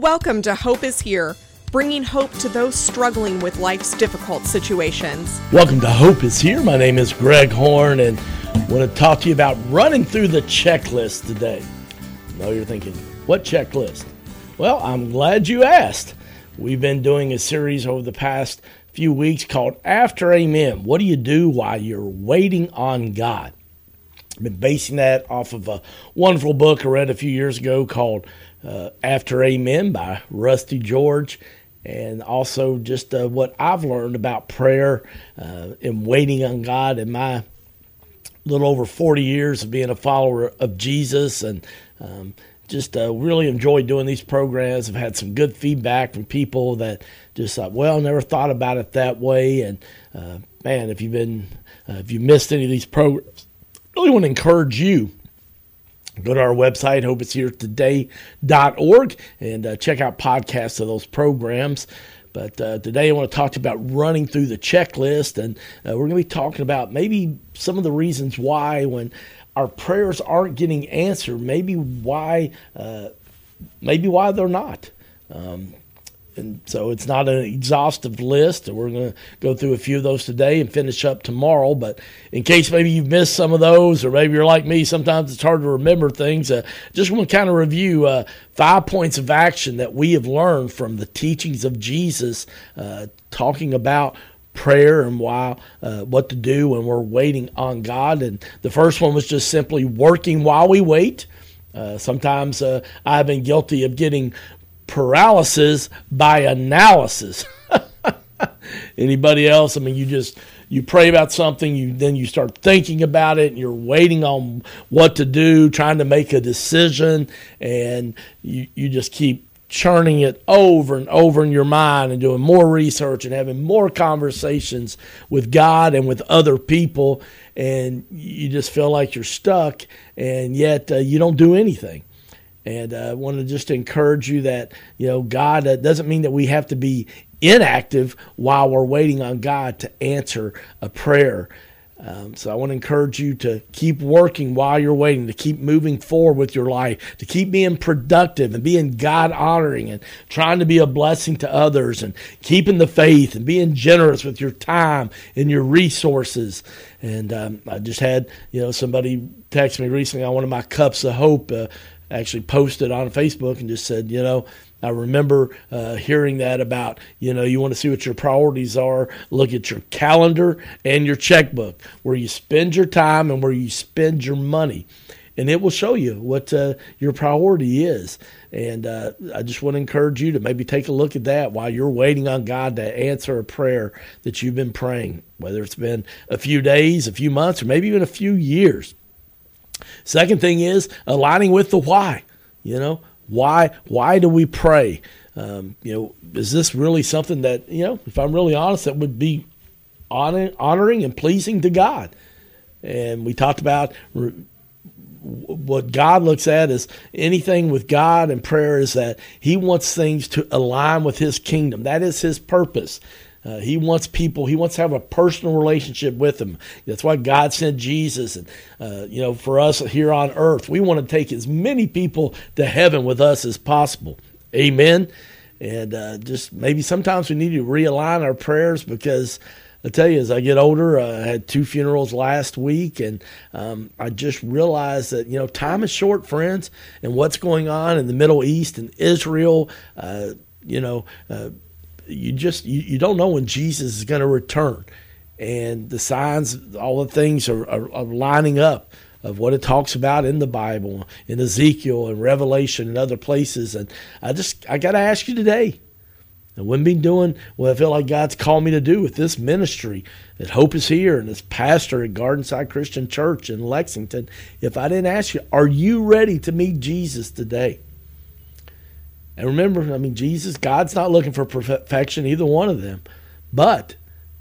Welcome to Hope is Here, bringing hope to those struggling with life's difficult situations. Welcome to Hope is Here. My name is Greg Horn, and I want to talk to you about running through the checklist today. Know you're thinking, what checklist? Well, I'm glad you asked. We've been doing a series over the past few weeks called After Amen. What do you do while you're waiting on God? Been basing that off of a wonderful book I read a few years ago called uh, After Amen by Rusty George, and also just uh, what I've learned about prayer uh, and waiting on God in my little over 40 years of being a follower of Jesus and um, just uh, really enjoyed doing these programs. I've had some good feedback from people that just thought, well, never thought about it that way. And uh, man, if you've been, uh, if you missed any of these programs, really want to encourage you Go to our website, hopeisheretoday.org, and uh, check out podcasts of those programs. But uh, today I want to talk to you about running through the checklist, and uh, we're going to be talking about maybe some of the reasons why when our prayers aren't getting answered, maybe why, uh, maybe why they're not. Um, and so it's not an exhaustive list. We're going to go through a few of those today and finish up tomorrow. But in case maybe you've missed some of those, or maybe you're like me, sometimes it's hard to remember things. Uh, just want to kind of review uh, five points of action that we have learned from the teachings of Jesus, uh, talking about prayer and why uh, what to do when we're waiting on God. And the first one was just simply working while we wait. Uh, sometimes uh, I've been guilty of getting paralysis by analysis. Anybody else? I mean, you just you pray about something, you then you start thinking about it, and you're waiting on what to do, trying to make a decision, and you you just keep churning it over and over in your mind and doing more research and having more conversations with God and with other people, and you just feel like you're stuck, and yet uh, you don't do anything. And I uh, want to just encourage you that, you know, God uh, doesn't mean that we have to be inactive while we're waiting on God to answer a prayer. Um, so I want to encourage you to keep working while you're waiting, to keep moving forward with your life, to keep being productive and being God honoring and trying to be a blessing to others and keeping the faith and being generous with your time and your resources. And um, I just had, you know, somebody text me recently on one of my cups of hope. Uh, actually posted on Facebook and just said, you know, I remember uh, hearing that about, you know, you want to see what your priorities are, look at your calendar and your checkbook, where you spend your time and where you spend your money. And it will show you what uh, your priority is. And uh, I just want to encourage you to maybe take a look at that while you're waiting on God to answer a prayer that you've been praying, whether it's been a few days, a few months, or maybe even a few years. Second thing is aligning with the why. You know, why why do we pray? Um, you know, is this really something that you know? If I'm really honest, that would be honoring and pleasing to God. And we talked about what God looks at is anything with God and prayer is that He wants things to align with His kingdom. That is His purpose. Uh, he wants people. He wants to have a personal relationship with them. That's why God sent Jesus. And uh, you know, for us here on earth, we want to take as many people to heaven with us as possible. Amen. And uh, just maybe sometimes we need to realign our prayers because I tell you, as I get older, uh, I had two funerals last week, and um, I just realized that you know time is short, friends, and what's going on in the Middle East and Israel. Uh, you know, uh, you just you, you don't know when Jesus is going to return, and the signs, all the things are, are, are lining up of what it talks about in the Bible, in Ezekiel and Revelation and other places. And I just I got to ask you today. I wouldn't be doing what I feel like God's called me to do with this ministry that Hope is here and this pastor at Gardenside Christian Church in Lexington if I didn't ask you, are you ready to meet Jesus today? And remember, I mean, Jesus, God's not looking for perfection, either one of them. But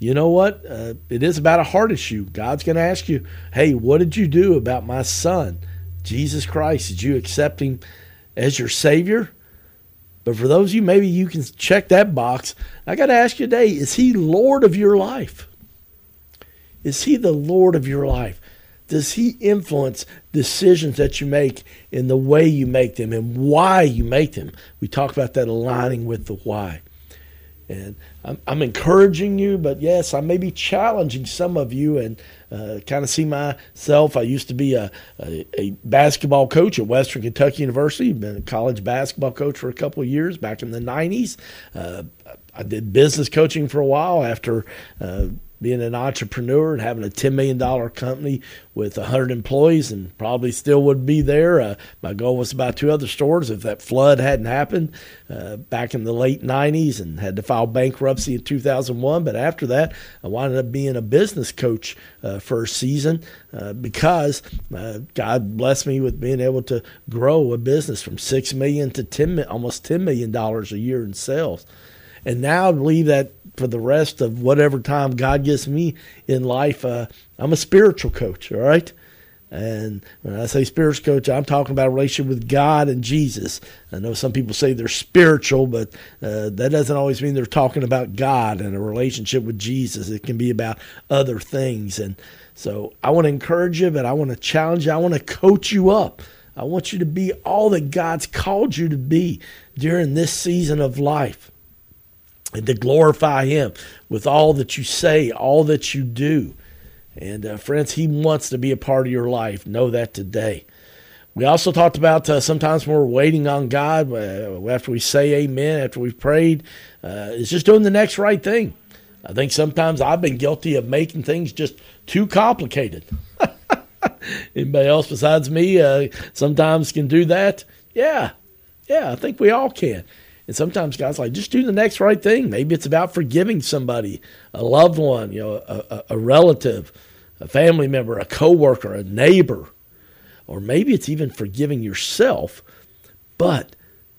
you know what? Uh, it is about a heart issue. God's going to ask you, hey, what did you do about my son, Jesus Christ? Did you accept him as your Savior? But for those of you, maybe you can check that box. I got to ask you today is he Lord of your life? Is he the Lord of your life? Does He influence decisions that you make in the way you make them and why you make them? We talk about that aligning with the why. And I'm, I'm encouraging you, but yes, I may be challenging some of you and uh, kind of see myself. I used to be a, a, a, basketball coach at Western Kentucky University, been a college basketball coach for a couple of years back in the 90s. Uh, I did business coaching for a while after uh, being an entrepreneur and having a $10 million company with 100 employees and probably still would be there. Uh, my goal was about two other stores if that flood hadn't happened uh, back in the late 90s and had to file bankruptcy in 2001. But after that, I wound up being a business coach uh, for a season uh, because uh, God blessed me with being able to grow a business from 6 million to 10, almost $10 million a year in sales. And now leave that for the rest of whatever time God gives me in life. Uh, I'm a spiritual coach, all right? And when I say spiritual coach, I'm talking about a relationship with God and Jesus. I know some people say they're spiritual, but uh, that doesn't always mean they're talking about God and a relationship with Jesus. It can be about other things. And so I want to encourage you, but I want to challenge you. I want to coach you up. I want you to be all that God's called you to be during this season of life and to glorify Him with all that you say, all that you do. And uh, friends, He wants to be a part of your life. Know that today. We also talked about uh, sometimes when we're waiting on God, uh, after we say amen, after we've prayed, uh, it's just doing the next right thing. I think sometimes I've been guilty of making things just too complicated. Anybody else besides me uh, sometimes can do that? Yeah, yeah, I think we all can. And sometimes God's like, just do the next right thing. Maybe it's about forgiving somebody, a loved one, you know, a, a relative, a family member, a coworker, a neighbor, or maybe it's even forgiving yourself. But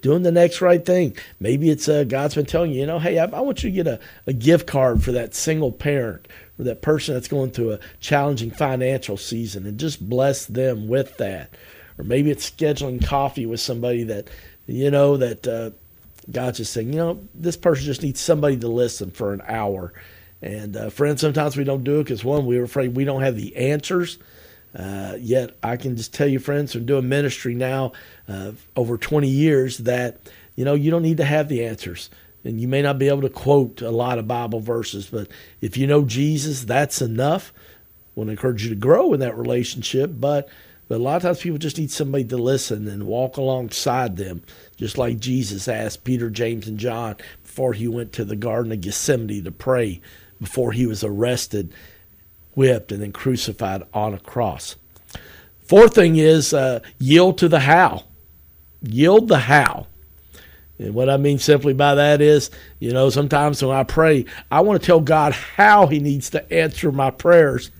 doing the next right thing. Maybe it's uh, God's been telling you, you know, hey, I, I, want you to get a, a gift card for that single parent or that person that's going through a challenging financial season and just bless them with that. Or maybe it's scheduling coffee with somebody that, you know, that uh, God's just saying, you know, this person just needs somebody to listen for an hour. And uh, friends, sometimes we don't do it because one, we're afraid we don't have the answers. Uh, yet I can just tell you, friends, from doing ministry now uh, over 20 years, that you know you don't need to have the answers, and you may not be able to quote a lot of Bible verses, but if you know Jesus, that's enough. I want to encourage you to grow in that relationship, but but a lot of times people just need somebody to listen and walk alongside them, just like Jesus asked Peter, James, and John before he went to the Garden of Gethsemane to pray, before he was arrested, whipped, and then crucified on a cross. Fourth thing is uh, yield to the how. Yield the how. And what I mean simply by that is, you know, sometimes when I pray, I want to tell God how He needs to answer my prayers.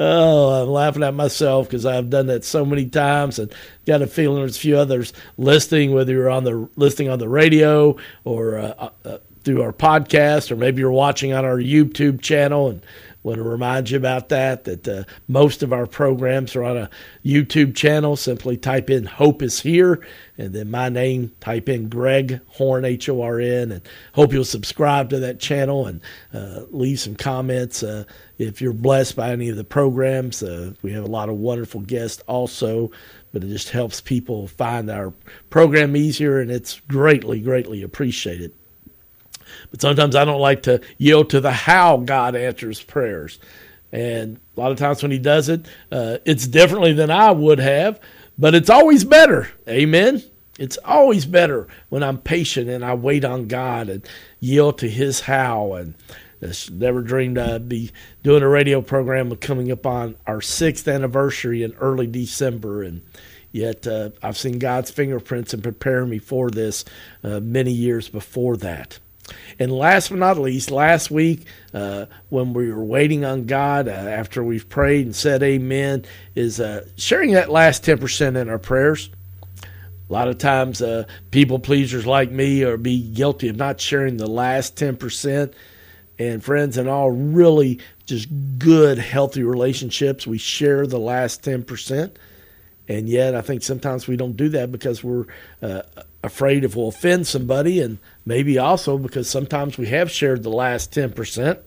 Oh, I'm laughing at myself because I've done that so many times and got a feeling there's a few others listening, whether you're on the listening on the radio or uh, uh, through our podcast, or maybe you're watching on our YouTube channel and want to remind you about that, that uh, most of our programs are on a YouTube channel. Simply type in Hope is Here, and then my name, type in Greg Horn, H O R N, and hope you'll subscribe to that channel and uh, leave some comments. Uh, if you're blessed by any of the programs, uh, we have a lot of wonderful guests also, but it just helps people find our program easier, and it's greatly, greatly appreciated. But sometimes I don't like to yield to the how God answers prayers. And a lot of times when He does it, uh, it's differently than I would have, but it's always better. Amen. It's always better when I'm patient and I wait on God and yield to His how. And never dreamed I'd be doing a radio program coming up on our sixth anniversary in early December. And yet uh, I've seen God's fingerprints in preparing me for this uh, many years before that. And last but not least, last week uh, when we were waiting on God uh, after we've prayed and said amen, is uh, sharing that last 10% in our prayers. A lot of times, uh, people pleasers like me are be guilty of not sharing the last 10%. And friends, in all really just good, healthy relationships, we share the last 10%. And yet, I think sometimes we don't do that because we're uh, afraid if we'll offend somebody, and maybe also because sometimes we have shared the last 10% of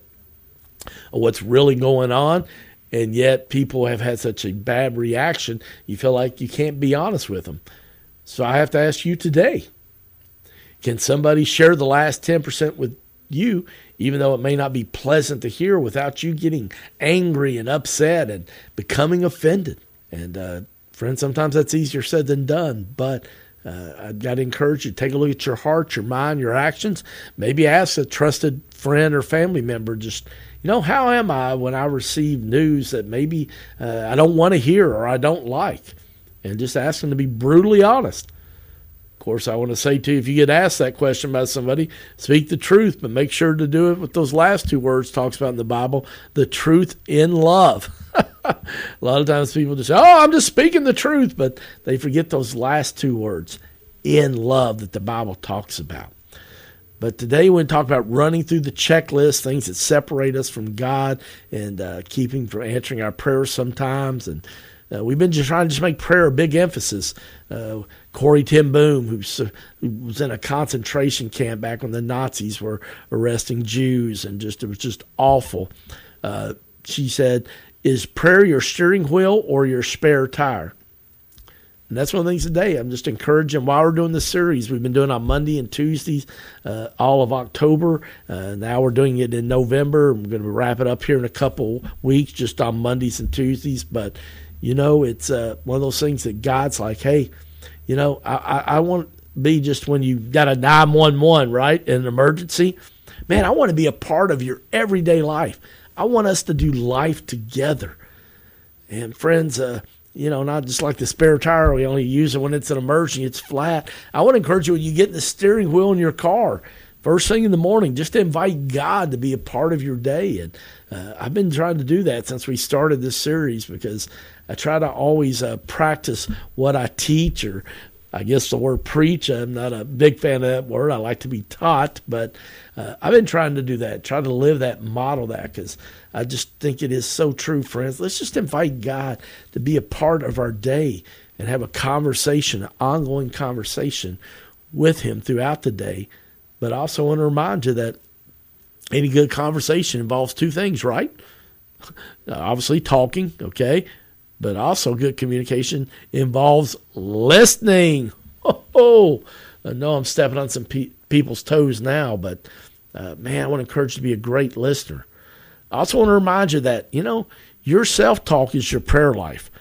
what's really going on. and yet people have had such a bad reaction, you feel like you can't be honest with them. So I have to ask you today can somebody share the last 10% with you, even though it may not be pleasant to hear, without you getting angry and upset and becoming offended? And, uh, friends, sometimes that's easier said than done, but uh, got to encourage you to take a look at your heart, your mind, your actions. Maybe ask a trusted friend or family member, just, you know, how am I when I receive news that maybe uh, I don't want to hear or I don't like? And just ask them to be brutally honest. Of course, I want to say to you, if you get asked that question by somebody, speak the truth, but make sure to do it with those last two words talks about in the Bible, the truth in love. a lot of times people just say, "Oh, I'm just speaking the truth," but they forget those last two words, in love, that the Bible talks about. But today, we're going to talk about running through the checklist, things that separate us from God, and uh, keeping from answering our prayers sometimes, and uh, we've been just trying to just make prayer a big emphasis. Uh, Corrie ten Boom, who was in a concentration camp back when the Nazis were arresting Jews, and just it was just awful. Uh, she said, "Is prayer your steering wheel or your spare tire?" And that's one of the things today. I'm just encouraging while we're doing this series, we've been doing on Monday and Tuesdays uh, all of October. Uh, now we're doing it in November. We're going to wrap it up here in a couple weeks, just on Mondays and Tuesdays. But you know, it's uh, one of those things that God's like, hey, you know, I, I, I want to be just when you got a 911, right, in an emergency. Man, I want to be a part of your everyday life. I want us to do life together. And friends, uh, you know, not just like the spare tire, we only use it when it's an emergency, it's flat. I want to encourage you when you get in the steering wheel in your car, first thing in the morning, just invite God to be a part of your day. And uh, I've been trying to do that since we started this series because I try to always uh, practice what I teach, or I guess the word preach. I'm not a big fan of that word. I like to be taught, but uh, I've been trying to do that, try to live that, model that, because I just think it is so true, friends. Let's just invite God to be a part of our day and have a conversation, an ongoing conversation with Him throughout the day. But I also want to remind you that any good conversation involves two things, right? Obviously, talking, okay, but also good communication involves listening. Oh, I know I'm stepping on some pe- people's toes now, but uh, man, I want to encourage you to be a great listener. I also want to remind you that, you know, your self talk is your prayer life.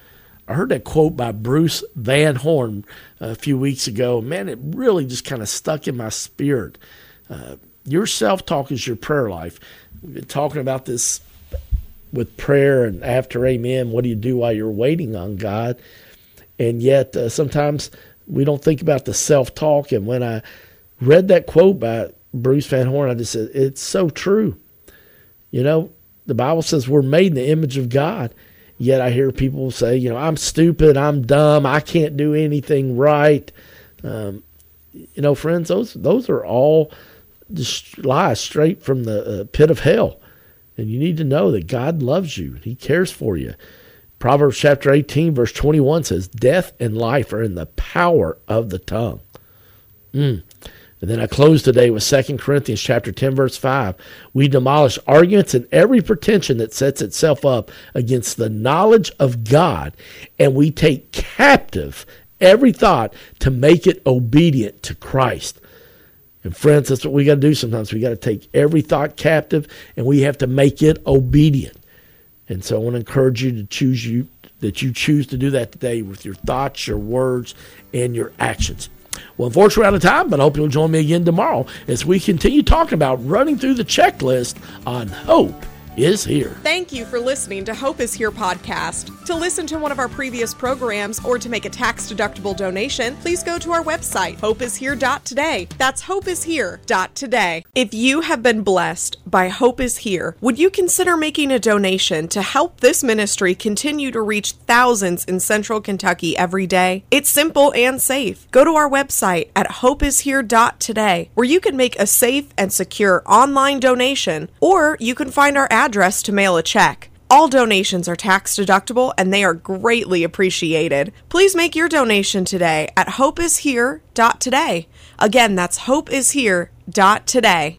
I heard that quote by Bruce Van Horn a few weeks ago. Man, it really just kind of stuck in my spirit. Uh, your self talk is your prayer life. We've been talking about this with prayer and after amen what do you do while you're waiting on god? And yet uh, sometimes we don't think about the self-talk. And when i read that quote by bruce van horn i just said it's so true. You know the bible says we're made in the image of god. Yet i hear people say you know i'm stupid i'm dumb i can't do anything right. Um, you know friends those those are all just lies straight from the uh, pit of hell and you need to know that God loves you and He cares for you. Proverbs chapter 18, verse 21 says, Death and life are in the power of the tongue. Mm. And then I close today with 2 Corinthians chapter 10, verse 5. We demolish arguments and every pretension that sets itself up against the knowledge of God, and we take captive every thought to make it obedient to Christ. And friends, that's what we got to do sometimes. We got to take every thought captive and we have to make it obedient. And so I want to encourage you to choose you that you choose to do that today with your thoughts, your words, and your actions. Well, unfortunately, we're out of time, but I hope you'll join me again tomorrow as we continue talking about running through the checklist on hope is here. Thank you for listening to Hope is Here podcast. To listen to one of our previous programs or to make a tax deductible donation, please go to our website, hopeishere.today. That's hopeishere.today. If you have been blessed by Hope is Here, would you consider making a donation to help this ministry continue to reach thousands in central Kentucky every day? It's simple and safe. Go to our website at hopeishere.today where you can make a safe and secure online donation or you can find our address to mail a check. All donations are tax deductible and they are greatly appreciated. Please make your donation today at hopeishere.today. Again, that's hopeishere.today.